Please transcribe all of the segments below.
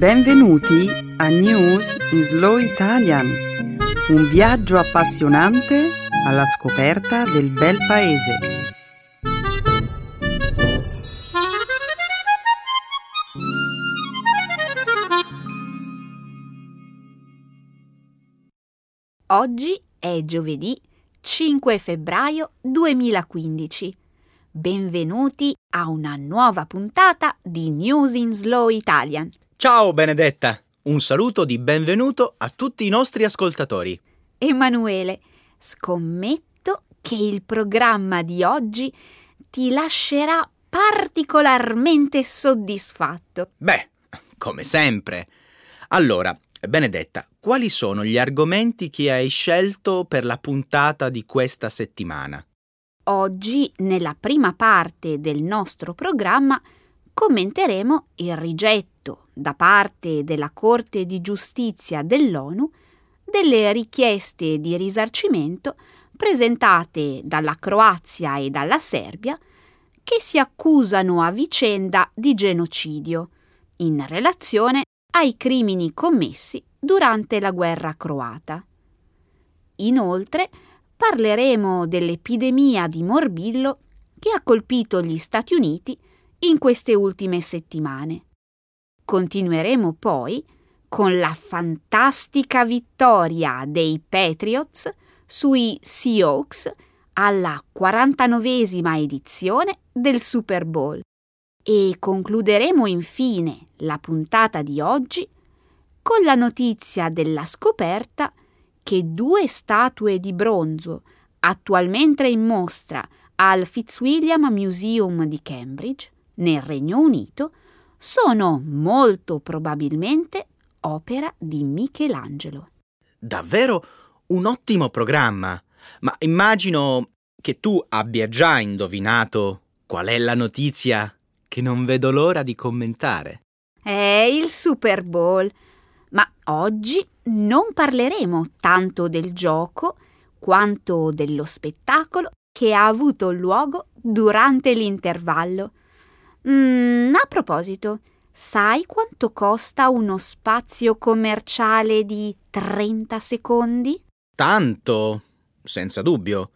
Benvenuti a News in Slow Italian, un viaggio appassionante alla scoperta del bel paese. Oggi è giovedì 5 febbraio 2015. Benvenuti a una nuova puntata di News in Slow Italian. Ciao Benedetta, un saluto di benvenuto a tutti i nostri ascoltatori. Emanuele, scommetto che il programma di oggi ti lascerà particolarmente soddisfatto. Beh, come sempre. Allora, Benedetta, quali sono gli argomenti che hai scelto per la puntata di questa settimana? Oggi, nella prima parte del nostro programma, commenteremo il rigetto da parte della Corte di giustizia dell'ONU delle richieste di risarcimento presentate dalla Croazia e dalla Serbia che si accusano a vicenda di genocidio in relazione ai crimini commessi durante la guerra croata. Inoltre, parleremo dell'epidemia di morbillo che ha colpito gli Stati Uniti in queste ultime settimane. Continueremo poi con la fantastica vittoria dei Patriots sui Seahawks alla 49esima edizione del Super Bowl. E concluderemo infine la puntata di oggi con la notizia della scoperta che due statue di bronzo attualmente in mostra al Fitzwilliam Museum di Cambridge, nel Regno Unito, sono molto probabilmente opera di Michelangelo. Davvero un ottimo programma, ma immagino che tu abbia già indovinato qual è la notizia che non vedo l'ora di commentare. È il Super Bowl. Ma oggi non parleremo tanto del gioco quanto dello spettacolo che ha avuto luogo durante l'intervallo. Mm, a proposito, sai quanto costa uno spazio commerciale di 30 secondi? Tanto, senza dubbio.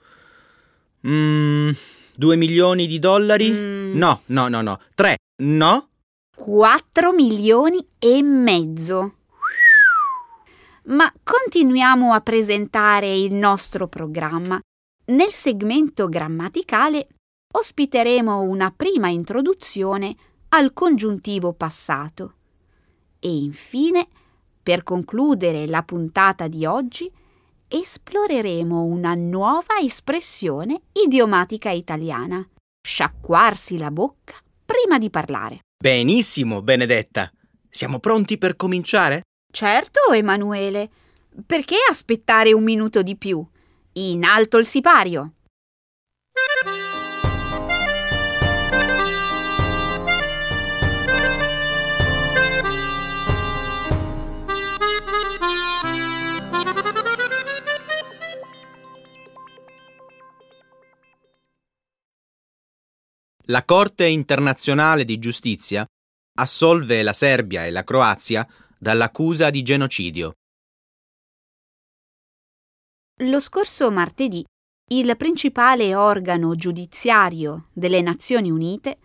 Mm, due milioni di dollari? Mm. No, no, no, no. Tre, no? 4 milioni e mezzo. Ma continuiamo a presentare il nostro programma. Nel segmento grammaticale ospiteremo una prima introduzione al congiuntivo passato. E infine, per concludere la puntata di oggi, esploreremo una nuova espressione idiomatica italiana. Sciacquarsi la bocca prima di parlare. Benissimo, Benedetta. Siamo pronti per cominciare? Certo, Emanuele. Perché aspettare un minuto di più? In alto il sipario. La Corte internazionale di giustizia assolve la Serbia e la Croazia dall'accusa di genocidio. Lo scorso martedì il principale organo giudiziario delle Nazioni Unite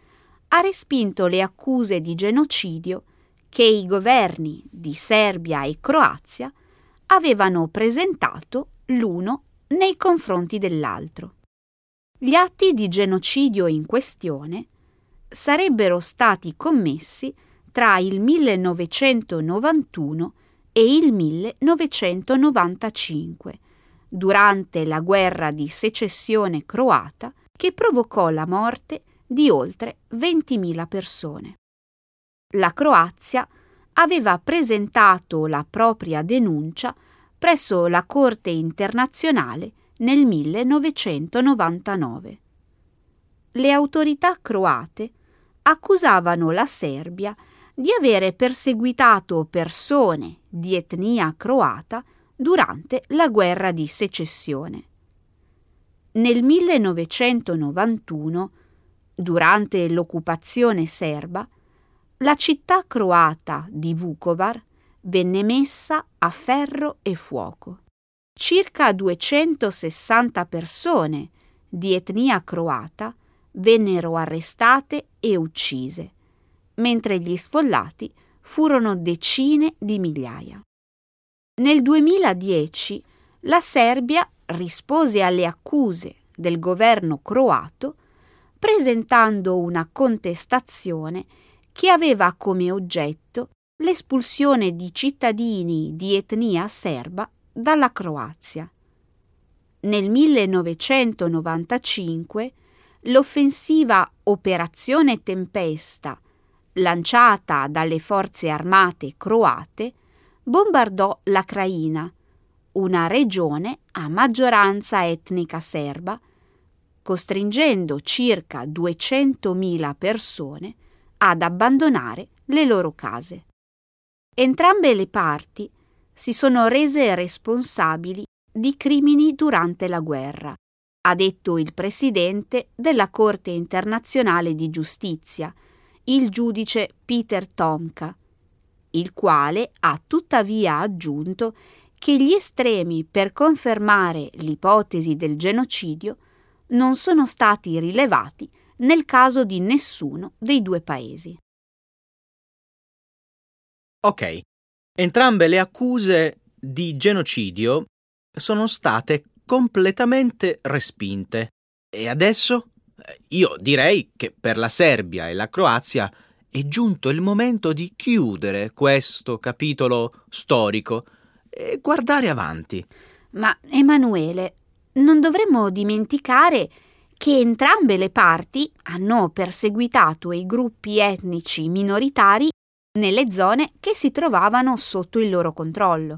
ha respinto le accuse di genocidio che i governi di Serbia e Croazia avevano presentato l'uno nei confronti dell'altro. Gli atti di genocidio in questione sarebbero stati commessi tra il 1991 e il 1995, durante la guerra di secessione croata che provocò la morte di oltre 20.000 persone. La Croazia aveva presentato la propria denuncia presso la Corte internazionale nel 1999. Le autorità croate accusavano la Serbia di avere perseguitato persone di etnia croata durante la guerra di secessione. Nel 1991, durante l'occupazione serba, la città croata di Vukovar venne messa a ferro e fuoco. Circa 260 persone di etnia croata vennero arrestate e uccise, mentre gli sfollati furono decine di migliaia. Nel 2010 la Serbia rispose alle accuse del governo croato presentando una contestazione che aveva come oggetto l'espulsione di cittadini di etnia serba dalla Croazia. Nel 1995 l'offensiva Operazione Tempesta, lanciata dalle forze armate croate, bombardò la Craina, una regione a maggioranza etnica serba, costringendo circa 200.000 persone ad abbandonare le loro case. Entrambe le parti si sono rese responsabili di crimini durante la guerra, ha detto il presidente della Corte internazionale di giustizia, il giudice Peter Tomka, il quale ha tuttavia aggiunto che gli estremi per confermare l'ipotesi del genocidio non sono stati rilevati nel caso di nessuno dei due paesi. Ok, entrambe le accuse di genocidio sono state completamente respinte. E adesso? Io direi che per la Serbia e la Croazia è giunto il momento di chiudere questo capitolo storico e guardare avanti. Ma Emanuele, non dovremmo dimenticare che entrambe le parti hanno perseguitato i gruppi etnici minoritari nelle zone che si trovavano sotto il loro controllo.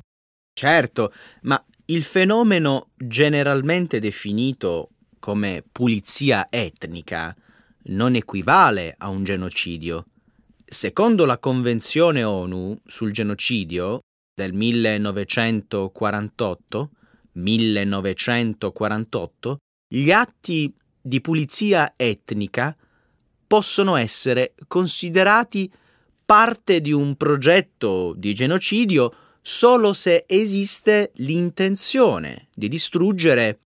Certo, ma il fenomeno generalmente definito come pulizia etnica non equivale a un genocidio. Secondo la Convenzione ONU sul genocidio del 1948, 1948, gli atti di pulizia etnica possono essere considerati parte di un progetto di genocidio solo se esiste l'intenzione di distruggere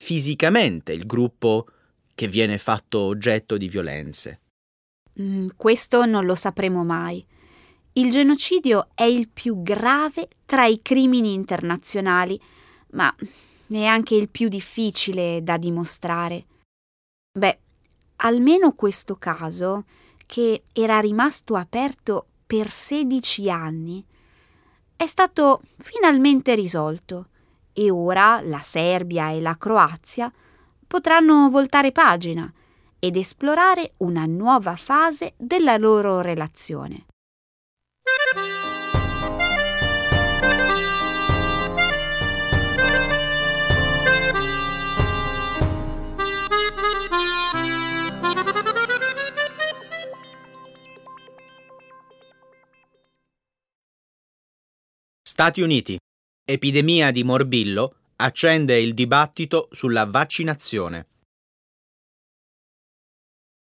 fisicamente il gruppo che viene fatto oggetto di violenze. Mm, questo non lo sapremo mai. Il genocidio è il più grave tra i crimini internazionali, ma è anche il più difficile da dimostrare. Beh, almeno questo caso che era rimasto aperto per 16 anni, è stato finalmente risolto e ora la Serbia e la Croazia potranno voltare pagina ed esplorare una nuova fase della loro relazione. Stati Uniti. Epidemia di morbillo accende il dibattito sulla vaccinazione.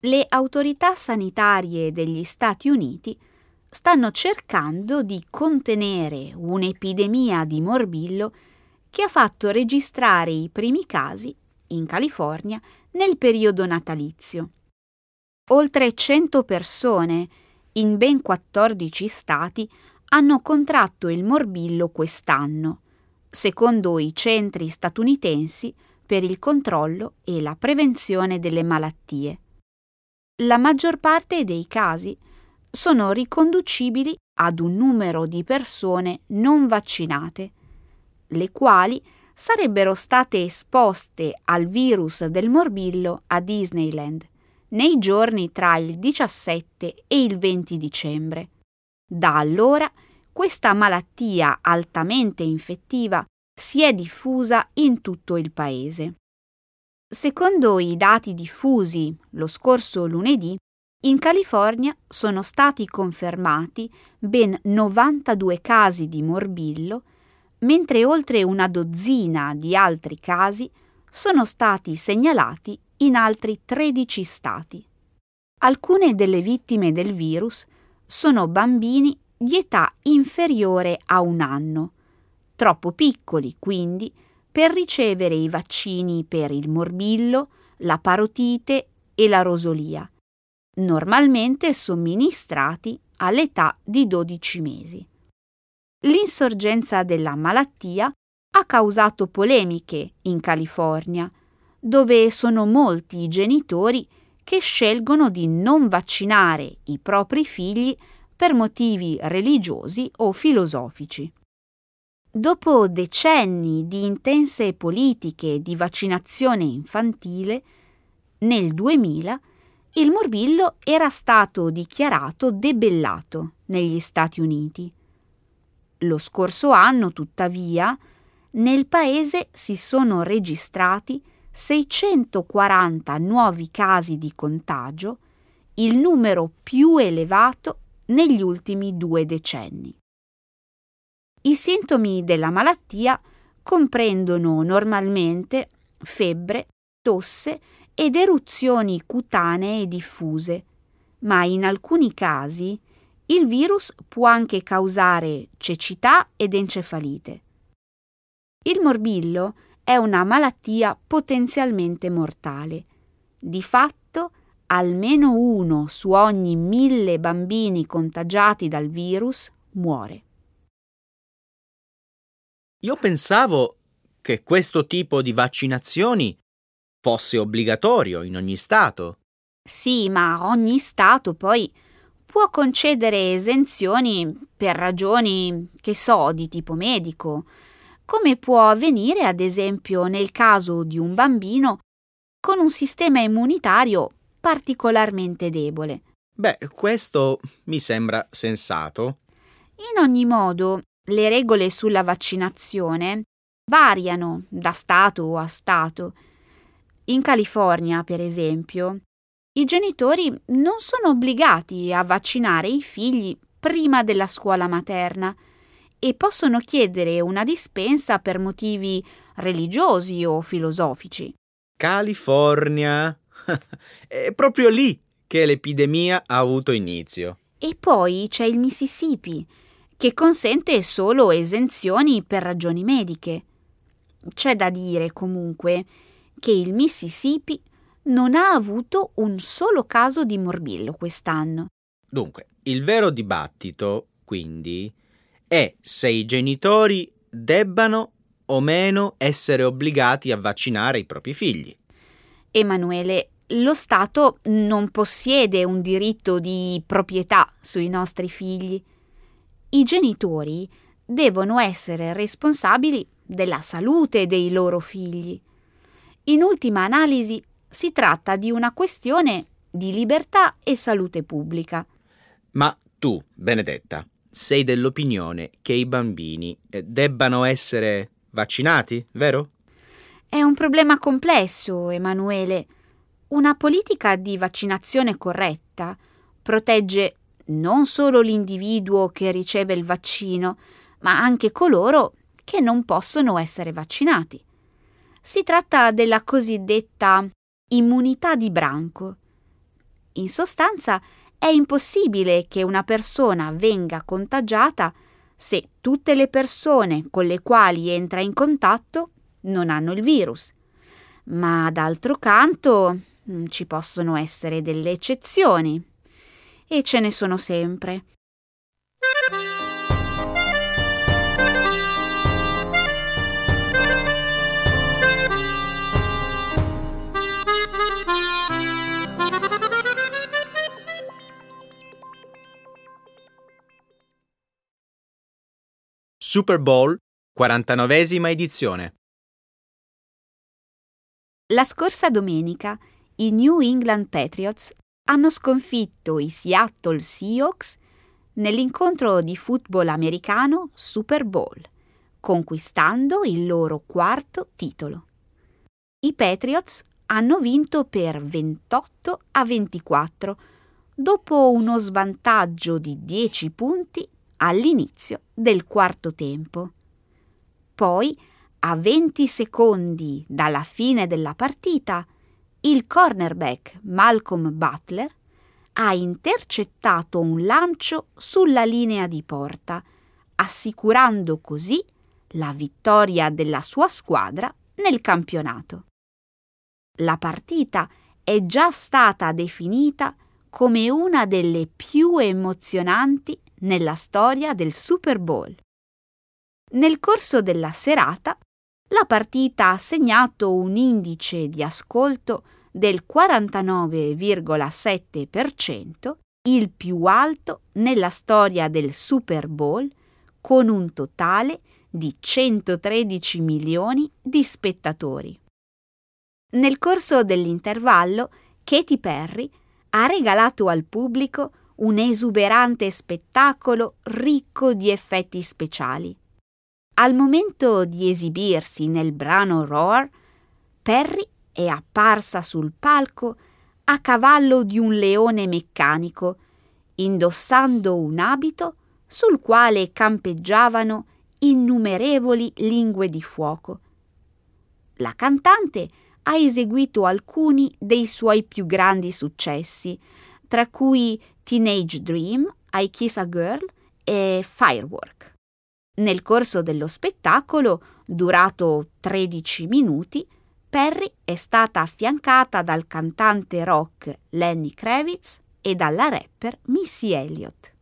Le autorità sanitarie degli Stati Uniti stanno cercando di contenere un'epidemia di morbillo che ha fatto registrare i primi casi in California nel periodo natalizio. Oltre 100 persone in ben 14 stati hanno contratto il morbillo quest'anno, secondo i centri statunitensi per il controllo e la prevenzione delle malattie. La maggior parte dei casi sono riconducibili ad un numero di persone non vaccinate, le quali sarebbero state esposte al virus del morbillo a Disneyland nei giorni tra il 17 e il 20 dicembre. Da allora questa malattia altamente infettiva si è diffusa in tutto il paese. Secondo i dati diffusi lo scorso lunedì, in California sono stati confermati ben 92 casi di morbillo, mentre oltre una dozzina di altri casi sono stati segnalati in altri 13 stati. Alcune delle vittime del virus sono bambini di età inferiore a un anno, troppo piccoli quindi per ricevere i vaccini per il morbillo, la parotite e la rosolia, normalmente somministrati all'età di 12 mesi. L'insorgenza della malattia ha causato polemiche in California, dove sono molti i genitori che scelgono di non vaccinare i propri figli per motivi religiosi o filosofici. Dopo decenni di intense politiche di vaccinazione infantile, nel 2000 il morbillo era stato dichiarato debellato negli Stati Uniti. Lo scorso anno, tuttavia, nel paese si sono registrati 640 nuovi casi di contagio, il numero più elevato negli ultimi due decenni. I sintomi della malattia comprendono normalmente febbre, tosse ed eruzioni cutanee diffuse, ma in alcuni casi il virus può anche causare cecità ed encefalite. Il morbillo è una malattia potenzialmente mortale. Di fatto, almeno uno su ogni mille bambini contagiati dal virus muore. Io pensavo che questo tipo di vaccinazioni fosse obbligatorio in ogni Stato. Sì, ma ogni Stato poi può concedere esenzioni per ragioni, che so, di tipo medico, come può avvenire ad esempio nel caso di un bambino con un sistema immunitario particolarmente debole. Beh, questo mi sembra sensato. In ogni modo, le regole sulla vaccinazione variano da Stato a Stato. In California, per esempio, i genitori non sono obbligati a vaccinare i figli prima della scuola materna e possono chiedere una dispensa per motivi religiosi o filosofici. California. È proprio lì che l'epidemia ha avuto inizio. E poi c'è il Mississippi, che consente solo esenzioni per ragioni mediche. C'è da dire comunque che il Mississippi non ha avuto un solo caso di morbillo quest'anno. Dunque, il vero dibattito, quindi, è se i genitori debbano o meno essere obbligati a vaccinare i propri figli. Emanuele, lo Stato non possiede un diritto di proprietà sui nostri figli. I genitori devono essere responsabili della salute dei loro figli. In ultima analisi si tratta di una questione di libertà e salute pubblica. Ma tu, Benedetta, sei dell'opinione che i bambini eh, debbano essere vaccinati, vero? È un problema complesso, Emanuele. Una politica di vaccinazione corretta protegge non solo l'individuo che riceve il vaccino, ma anche coloro che non possono essere vaccinati. Si tratta della cosiddetta immunità di branco. In sostanza è impossibile che una persona venga contagiata se tutte le persone con le quali entra in contatto non hanno il virus. Ma d'altro canto mm, ci possono essere delle eccezioni e ce ne sono sempre. Super Bowl, 49esima edizione. La scorsa domenica i New England Patriots hanno sconfitto i Seattle Seahawks nell'incontro di football americano Super Bowl, conquistando il loro quarto titolo. I Patriots hanno vinto per 28 a 24 dopo uno svantaggio di 10 punti all'inizio del quarto tempo. Poi, a 20 secondi dalla fine della partita, il cornerback Malcolm Butler ha intercettato un lancio sulla linea di porta, assicurando così la vittoria della sua squadra nel campionato. La partita è già stata definita come una delle più emozionanti nella storia del Super Bowl. Nel corso della serata, la partita ha segnato un indice di ascolto del 49,7%, il più alto nella storia del Super Bowl, con un totale di 113 milioni di spettatori. Nel corso dell'intervallo, Katy Perry ha regalato al pubblico un esuberante spettacolo ricco di effetti speciali. Al momento di esibirsi nel brano Roar, Perry è apparsa sul palco a cavallo di un leone meccanico, indossando un abito sul quale campeggiavano innumerevoli lingue di fuoco. La cantante ha eseguito alcuni dei suoi più grandi successi, tra cui Teenage Dream, I Kiss a Girl e Firework. Nel corso dello spettacolo, durato 13 minuti, Perry è stata affiancata dal cantante rock Lenny Kravitz e dalla rapper Missy Elliott.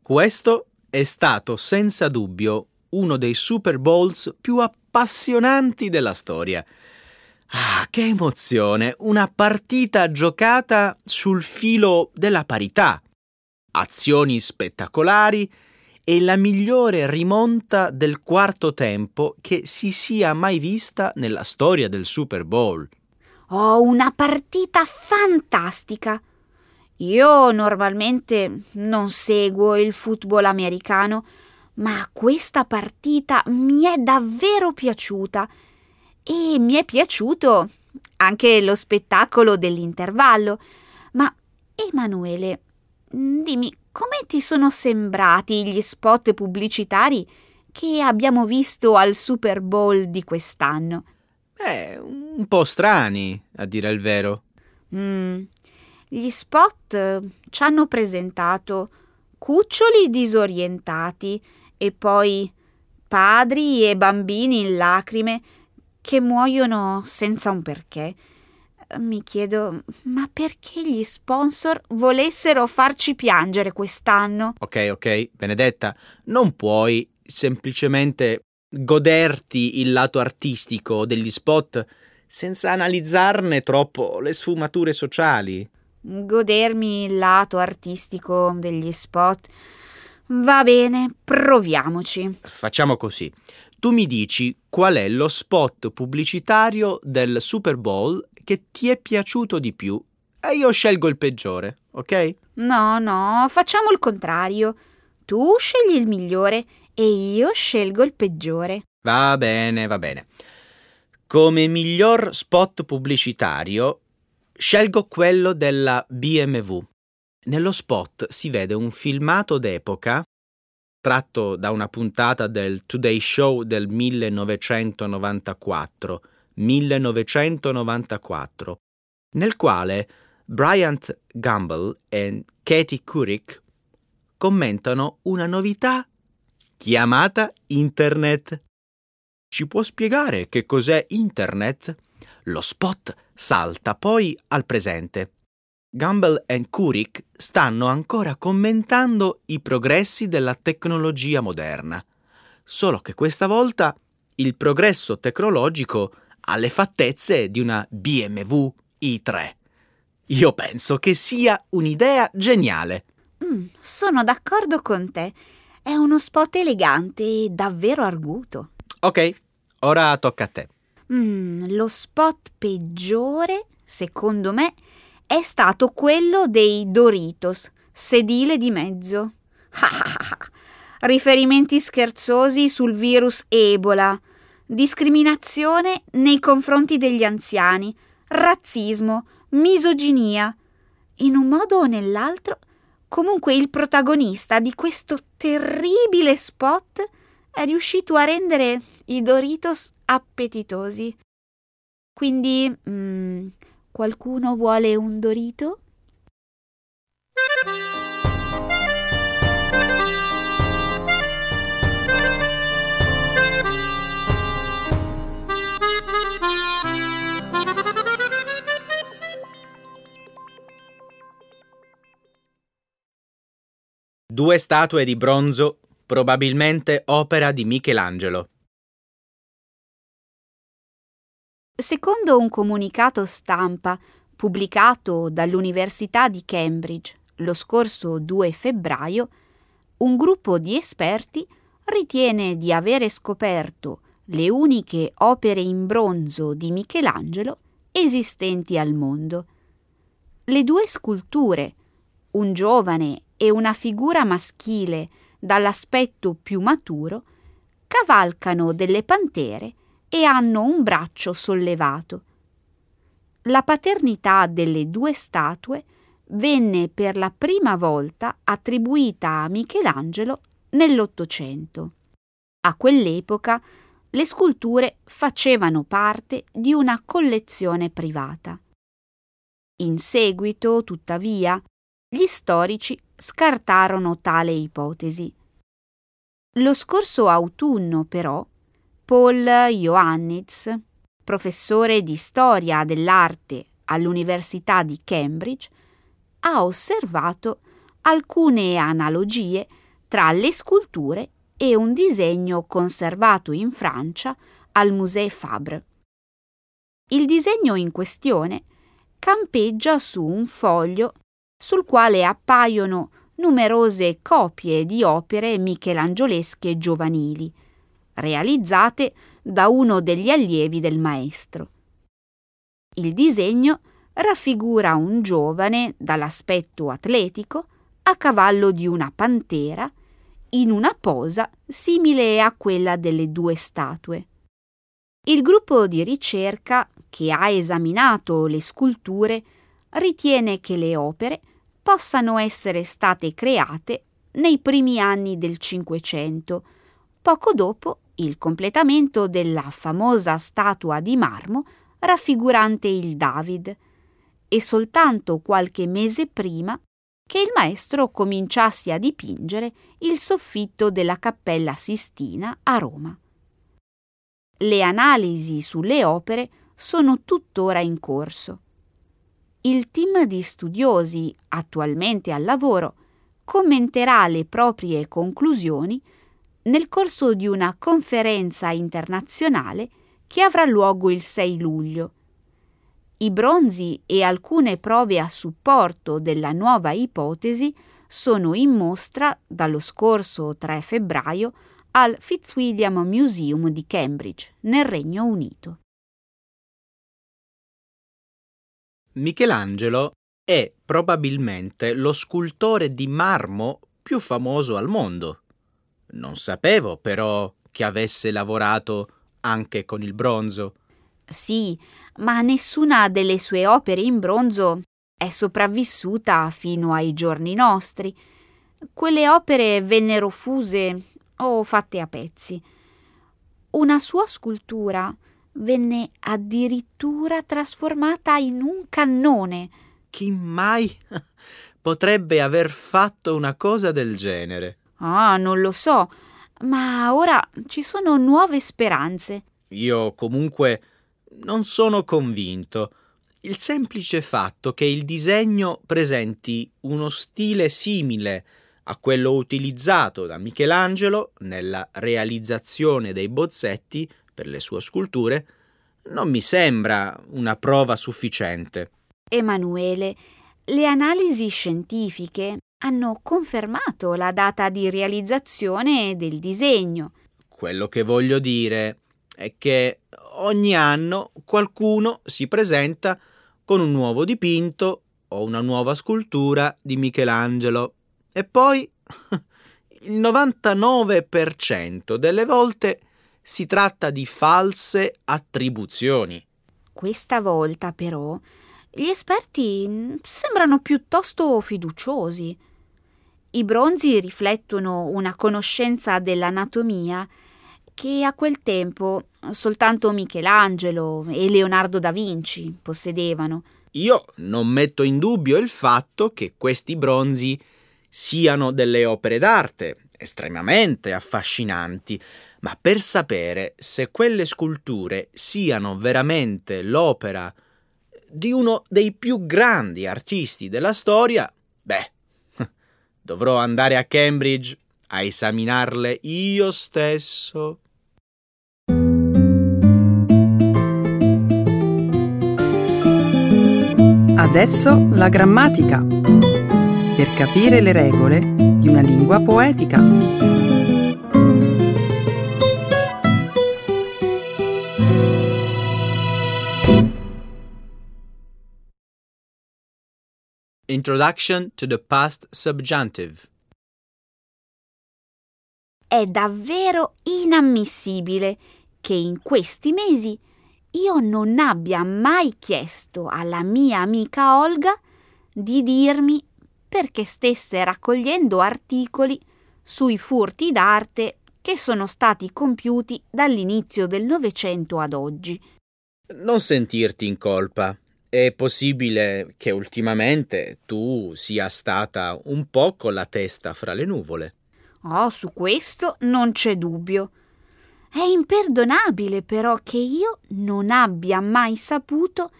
Questo è stato senza dubbio uno dei Super Bowls più appassionanti della storia. Ah, che emozione! Una partita giocata sul filo della parità. Azioni spettacolari e la migliore rimonta del quarto tempo che si sia mai vista nella storia del Super Bowl. Oh, una partita fantastica! Io normalmente non seguo il football americano, ma questa partita mi è davvero piaciuta e mi è piaciuto anche lo spettacolo dell'intervallo. Ma Emanuele, dimmi come ti sono sembrati gli spot pubblicitari che abbiamo visto al Super Bowl di quest'anno? Eh, un po' strani, a dire il vero. Mm, gli spot eh, ci hanno presentato cuccioli disorientati e poi padri e bambini in lacrime che muoiono senza un perché. Mi chiedo, ma perché gli sponsor volessero farci piangere quest'anno? Ok, ok, Benedetta, non puoi semplicemente goderti il lato artistico degli spot senza analizzarne troppo le sfumature sociali godermi il lato artistico degli spot. Va bene, proviamoci. Facciamo così. Tu mi dici qual è lo spot pubblicitario del Super Bowl che ti è piaciuto di più e io scelgo il peggiore, ok? No, no, facciamo il contrario. Tu scegli il migliore e io scelgo il peggiore. Va bene, va bene. Come miglior spot pubblicitario Scelgo quello della BMW. Nello spot si vede un filmato d'epoca tratto da una puntata del Today Show del 1994, 1994, nel quale Bryant Gumbel e Katie Couric commentano una novità chiamata Internet. Ci può spiegare che cos'è Internet? Lo spot salta poi al presente. Gumbel e Kurik stanno ancora commentando i progressi della tecnologia moderna, solo che questa volta il progresso tecnologico ha le fattezze di una BMW i3. Io penso che sia un'idea geniale. Mm, sono d'accordo con te. È uno spot elegante e davvero arguto. Ok, ora tocca a te. Mm, lo spot peggiore, secondo me, è stato quello dei Doritos, sedile di mezzo. Riferimenti scherzosi sul virus Ebola, discriminazione nei confronti degli anziani, razzismo, misoginia. In un modo o nell'altro, comunque il protagonista di questo terribile spot è riuscito a rendere i Doritos appetitosi. Quindi, mm, Qualcuno vuole un dorito? Due statue di bronzo, probabilmente opera di Michelangelo. Secondo un comunicato stampa pubblicato dall'Università di Cambridge lo scorso 2 febbraio, un gruppo di esperti ritiene di avere scoperto le uniche opere in bronzo di Michelangelo esistenti al mondo. Le due sculture, un giovane e una figura maschile dall'aspetto più maturo, cavalcano delle pantere e hanno un braccio sollevato. La paternità delle due statue venne per la prima volta attribuita a Michelangelo nell'Ottocento. A quell'epoca le sculture facevano parte di una collezione privata. In seguito, tuttavia, gli storici scartarono tale ipotesi. Lo scorso autunno, però, Paul Ioannitz, professore di storia dell'arte all'Università di Cambridge, ha osservato alcune analogie tra le sculture e un disegno conservato in Francia al Musée Fabre. Il disegno in questione campeggia su un foglio sul quale appaiono numerose copie di opere michelangiolesche giovanili, realizzate da uno degli allievi del maestro. Il disegno raffigura un giovane dall'aspetto atletico a cavallo di una pantera in una posa simile a quella delle due statue. Il gruppo di ricerca che ha esaminato le sculture ritiene che le opere possano essere state create nei primi anni del Cinquecento, poco dopo il completamento della famosa statua di marmo raffigurante il David, e soltanto qualche mese prima che il maestro cominciasse a dipingere il soffitto della Cappella Sistina a Roma. Le analisi sulle opere sono tuttora in corso il team di studiosi attualmente al lavoro commenterà le proprie conclusioni nel corso di una conferenza internazionale che avrà luogo il 6 luglio. I bronzi e alcune prove a supporto della nuova ipotesi sono in mostra dallo scorso 3 febbraio al Fitzwilliam Museum di Cambridge, nel Regno Unito. Michelangelo è probabilmente lo scultore di marmo più famoso al mondo. Non sapevo però che avesse lavorato anche con il bronzo. Sì, ma nessuna delle sue opere in bronzo è sopravvissuta fino ai giorni nostri. Quelle opere vennero fuse o fatte a pezzi. Una sua scultura venne addirittura trasformata in un cannone. Chi mai potrebbe aver fatto una cosa del genere? Ah, non lo so, ma ora ci sono nuove speranze. Io comunque non sono convinto. Il semplice fatto che il disegno presenti uno stile simile a quello utilizzato da Michelangelo nella realizzazione dei bozzetti per le sue sculture, non mi sembra una prova sufficiente. Emanuele, le analisi scientifiche hanno confermato la data di realizzazione del disegno. Quello che voglio dire è che ogni anno qualcuno si presenta con un nuovo dipinto o una nuova scultura di Michelangelo e poi il 99% delle volte si tratta di false attribuzioni. Questa volta, però, gli esperti sembrano piuttosto fiduciosi. I bronzi riflettono una conoscenza dell'anatomia che a quel tempo soltanto Michelangelo e Leonardo da Vinci possedevano. Io non metto in dubbio il fatto che questi bronzi siano delle opere d'arte estremamente affascinanti, ma per sapere se quelle sculture siano veramente l'opera di uno dei più grandi artisti della storia, beh, dovrò andare a Cambridge a esaminarle io stesso. Adesso la grammatica. Per capire le regole di una lingua poetica. Introduction to the past subjunctive. È davvero inammissibile che in questi mesi io non abbia mai chiesto alla mia amica Olga di dirmi perché stesse raccogliendo articoli sui furti d'arte che sono stati compiuti dall'inizio del Novecento ad oggi. Non sentirti in colpa. È possibile che ultimamente tu sia stata un po' con la testa fra le nuvole. Oh, su questo non c'è dubbio. È imperdonabile però che io non abbia mai saputo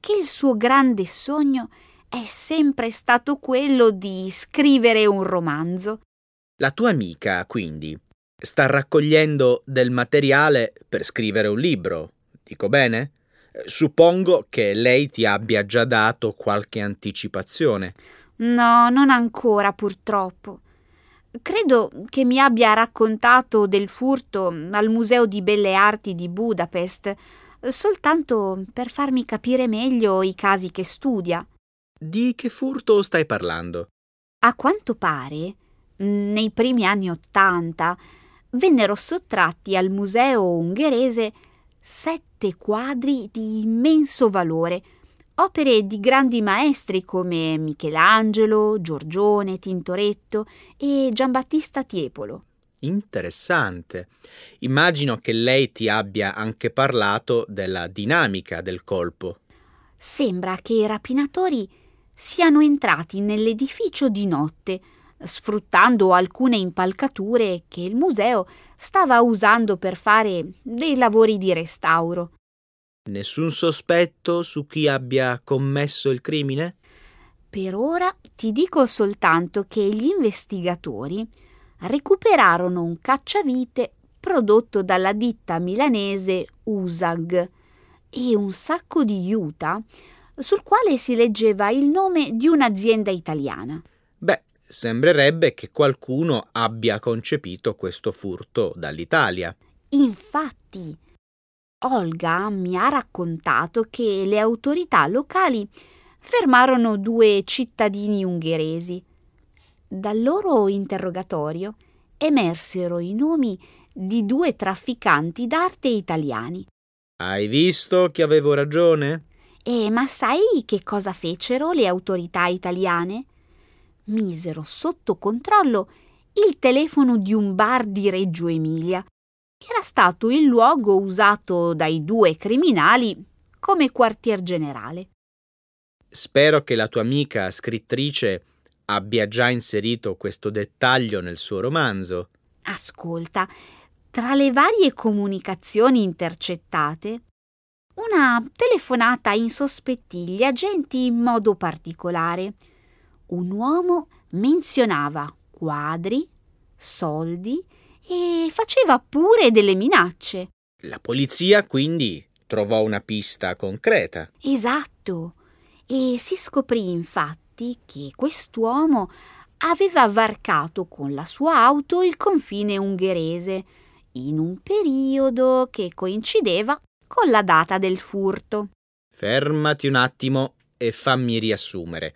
che il suo grande sogno è sempre stato quello di scrivere un romanzo. La tua amica, quindi, sta raccogliendo del materiale per scrivere un libro, dico bene? Suppongo che lei ti abbia già dato qualche anticipazione. No, non ancora, purtroppo. Credo che mi abbia raccontato del furto al Museo di Belle Arti di Budapest soltanto per farmi capire meglio i casi che studia. Di che furto stai parlando? A quanto pare, nei primi anni Ottanta, vennero sottratti al museo ungherese sette quadri di immenso valore opere di grandi maestri come Michelangelo, Giorgione, Tintoretto e Giambattista Tiepolo. Interessante. Immagino che lei ti abbia anche parlato della dinamica del colpo. Sembra che i rapinatori siano entrati nell'edificio di notte, sfruttando alcune impalcature che il museo stava usando per fare dei lavori di restauro. Nessun sospetto su chi abbia commesso il crimine? Per ora ti dico soltanto che gli investigatori recuperarono un cacciavite prodotto dalla ditta milanese USAG e un sacco di juta sul quale si leggeva il nome di un'azienda italiana. Sembrerebbe che qualcuno abbia concepito questo furto dall'Italia. Infatti, Olga mi ha raccontato che le autorità locali fermarono due cittadini ungheresi. Dal loro interrogatorio emersero i nomi di due trafficanti d'arte italiani. Hai visto che avevo ragione? E ma sai che cosa fecero le autorità italiane? Misero sotto controllo il telefono di un bar di Reggio Emilia era stato il luogo usato dai due criminali come quartier generale. Spero che la tua amica scrittrice abbia già inserito questo dettaglio nel suo romanzo. Ascolta, tra le varie comunicazioni intercettate, una telefonata insospettì gli agenti in modo particolare. Un uomo menzionava quadri, soldi e faceva pure delle minacce. La polizia quindi trovò una pista concreta. Esatto. E si scoprì infatti che quest'uomo aveva varcato con la sua auto il confine ungherese in un periodo che coincideva con la data del furto. Fermati un attimo e fammi riassumere.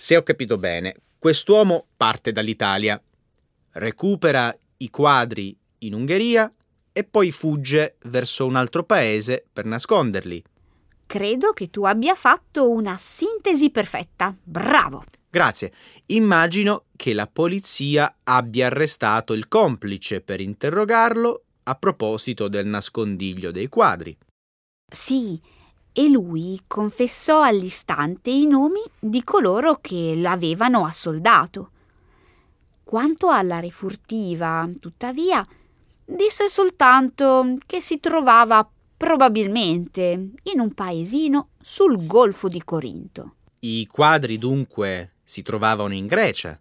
Se ho capito bene, quest'uomo parte dall'Italia, recupera i quadri in Ungheria e poi fugge verso un altro paese per nasconderli. Credo che tu abbia fatto una sintesi perfetta. Bravo! Grazie. Immagino che la polizia abbia arrestato il complice per interrogarlo, a proposito del nascondiglio dei quadri. Sì, e lui confessò all'istante i nomi di coloro che l'avevano assoldato. Quanto alla rifurtiva, tuttavia, disse soltanto che si trovava probabilmente in un paesino sul golfo di Corinto. I quadri dunque si trovavano in Grecia.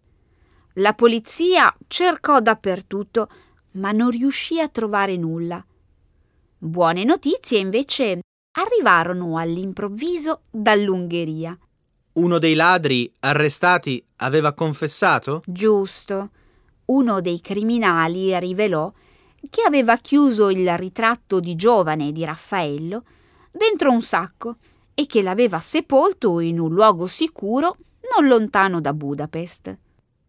La polizia cercò dappertutto, ma non riuscì a trovare nulla. Buone notizie invece arrivarono all'improvviso dall'Ungheria. Uno dei ladri arrestati aveva confessato? Giusto. Uno dei criminali rivelò che aveva chiuso il ritratto di giovane di Raffaello dentro un sacco e che l'aveva sepolto in un luogo sicuro non lontano da Budapest.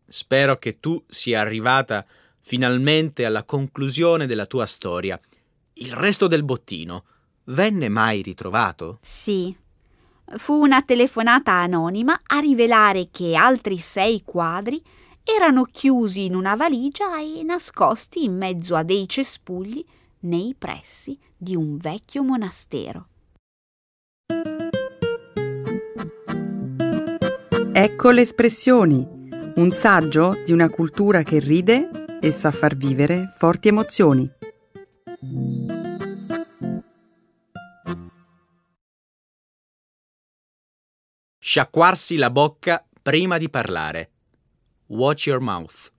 Spero che tu sia arrivata finalmente alla conclusione della tua storia. Il resto del bottino venne mai ritrovato? Sì. Fu una telefonata anonima a rivelare che altri sei quadri erano chiusi in una valigia e nascosti in mezzo a dei cespugli nei pressi di un vecchio monastero. Ecco le espressioni, un saggio di una cultura che ride e sa far vivere forti emozioni. Sciacquarsi la bocca prima di parlare. Watch your mouth.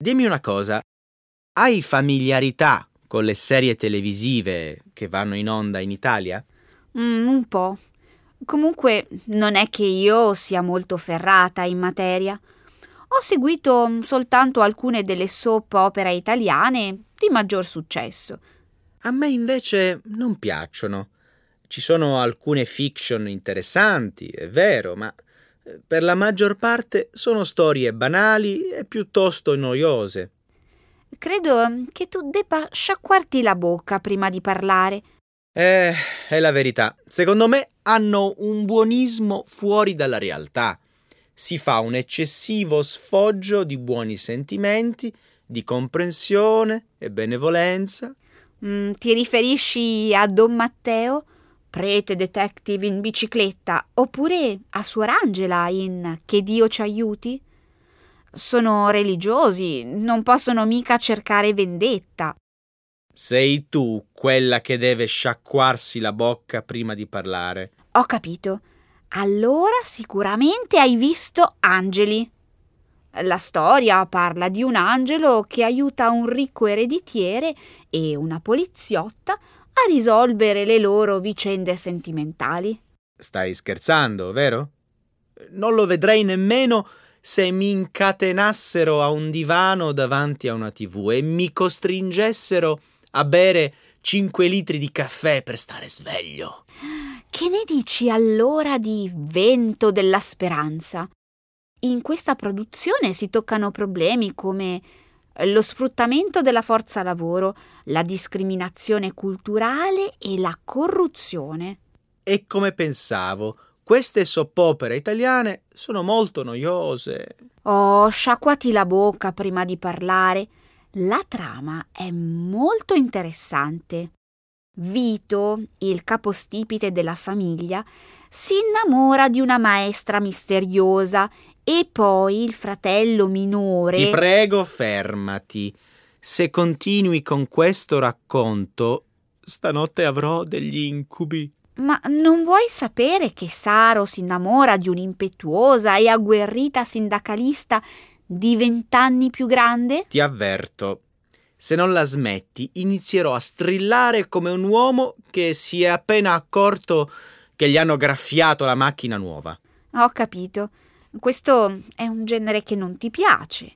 Dimmi una cosa, hai familiarità con le serie televisive che vanno in onda in Italia? Mm, un po'. Comunque non è che io sia molto ferrata in materia. Ho seguito soltanto alcune delle soap opera italiane di maggior successo. A me invece non piacciono. Ci sono alcune fiction interessanti, è vero, ma eh, per la maggior parte sono storie banali e piuttosto noiose. Credo che tu debba sciacquarti la bocca prima di parlare. Eh, è la verità. Secondo me hanno un buonismo fuori dalla realtà. Si fa un eccessivo sfoggio di buoni sentimenti, di comprensione e benevolenza. Mm, ti riferisci a Don Matteo? Prete detective in bicicletta, oppure a Suor Angela in Che Dio ci aiuti? Sono religiosi, non possono mica cercare vendetta. Sei tu quella che deve sciacquarsi la bocca prima di parlare. Ho capito. Allora sicuramente hai visto angeli. La storia parla di un angelo che aiuta un ricco ereditiere e una poliziotta a risolvere le loro vicende sentimentali. Stai scherzando, vero? Non lo vedrei nemmeno se mi incatenassero a un divano davanti a una tv e mi costringessero a bere 5 litri di caffè per stare sveglio. Che ne dici allora di Vento della Speranza? In questa produzione si toccano problemi come lo sfruttamento della forza lavoro, la discriminazione culturale e la corruzione. E come pensavo, queste soppopere italiane sono molto noiose. Oh, sciacquati la bocca prima di parlare. La trama è molto interessante. Vito, il capostipite della famiglia, si innamora di una maestra misteriosa e poi il fratello minore. Ti prego, fermati. Se continui con questo racconto, stanotte avrò degli incubi. Ma non vuoi sapere che Saro si innamora di un'impetuosa e agguerrita sindacalista di vent'anni più grande? Ti avverto. Se non la smetti, inizierò a strillare come un uomo che si è appena accorto che gli hanno graffiato la macchina nuova. Ho capito. Questo è un genere che non ti piace.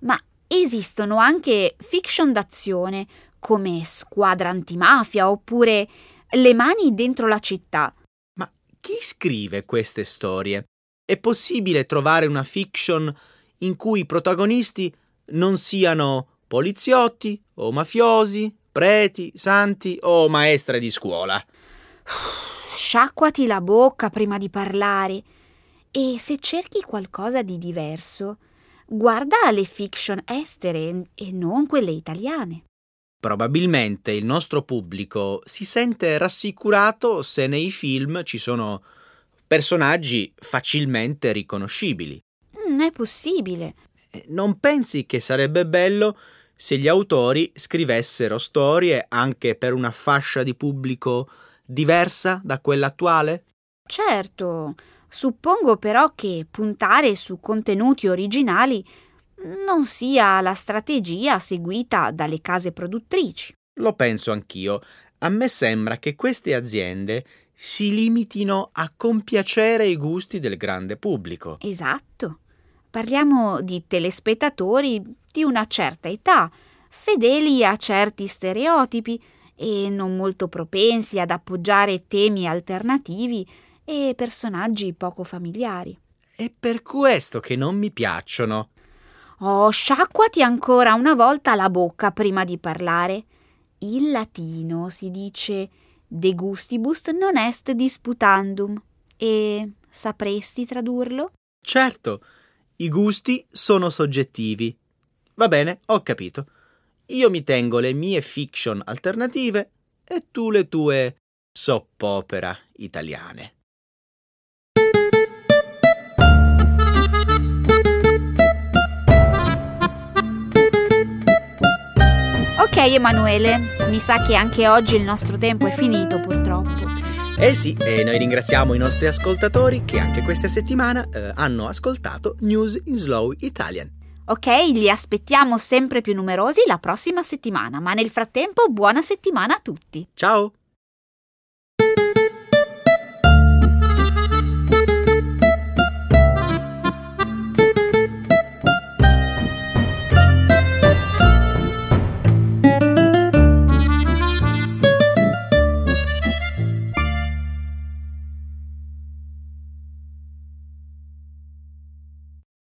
Ma esistono anche fiction d'azione come Squadra antimafia oppure Le mani dentro la città. Ma chi scrive queste storie? È possibile trovare una fiction in cui i protagonisti non siano poliziotti o mafiosi, preti, santi o maestre di scuola? Sciacquati la bocca prima di parlare. E se cerchi qualcosa di diverso, guarda le fiction estere e non quelle italiane. Probabilmente il nostro pubblico si sente rassicurato se nei film ci sono personaggi facilmente riconoscibili. Mm, è possibile. Eh, non pensi che sarebbe bello se gli autori scrivessero storie anche per una fascia di pubblico diversa da quella attuale? Certo, suppongo però che puntare su contenuti originali non sia la strategia seguita dalle case produttrici. Lo penso anch'io. A me sembra che queste aziende si limitino a compiacere i gusti del grande pubblico. Esatto. Parliamo di telespettatori di una certa età, fedeli a certi stereotipi e non molto propensi ad appoggiare temi alternativi e personaggi poco familiari. È per questo che non mi piacciono. Oh, sciacquati ancora una volta la bocca prima di parlare. In latino si dice de gustibus non est disputandum. E sapresti tradurlo? Certo, i gusti sono soggettivi. Va bene, ho capito. Io mi tengo le mie fiction alternative e tu le tue soppopera italiane. Ok Emanuele, mi sa che anche oggi il nostro tempo è finito purtroppo. Eh sì, e noi ringraziamo i nostri ascoltatori che anche questa settimana eh, hanno ascoltato News in Slow Italian. Ok, li aspettiamo sempre più numerosi la prossima settimana, ma nel frattempo buona settimana a tutti. Ciao!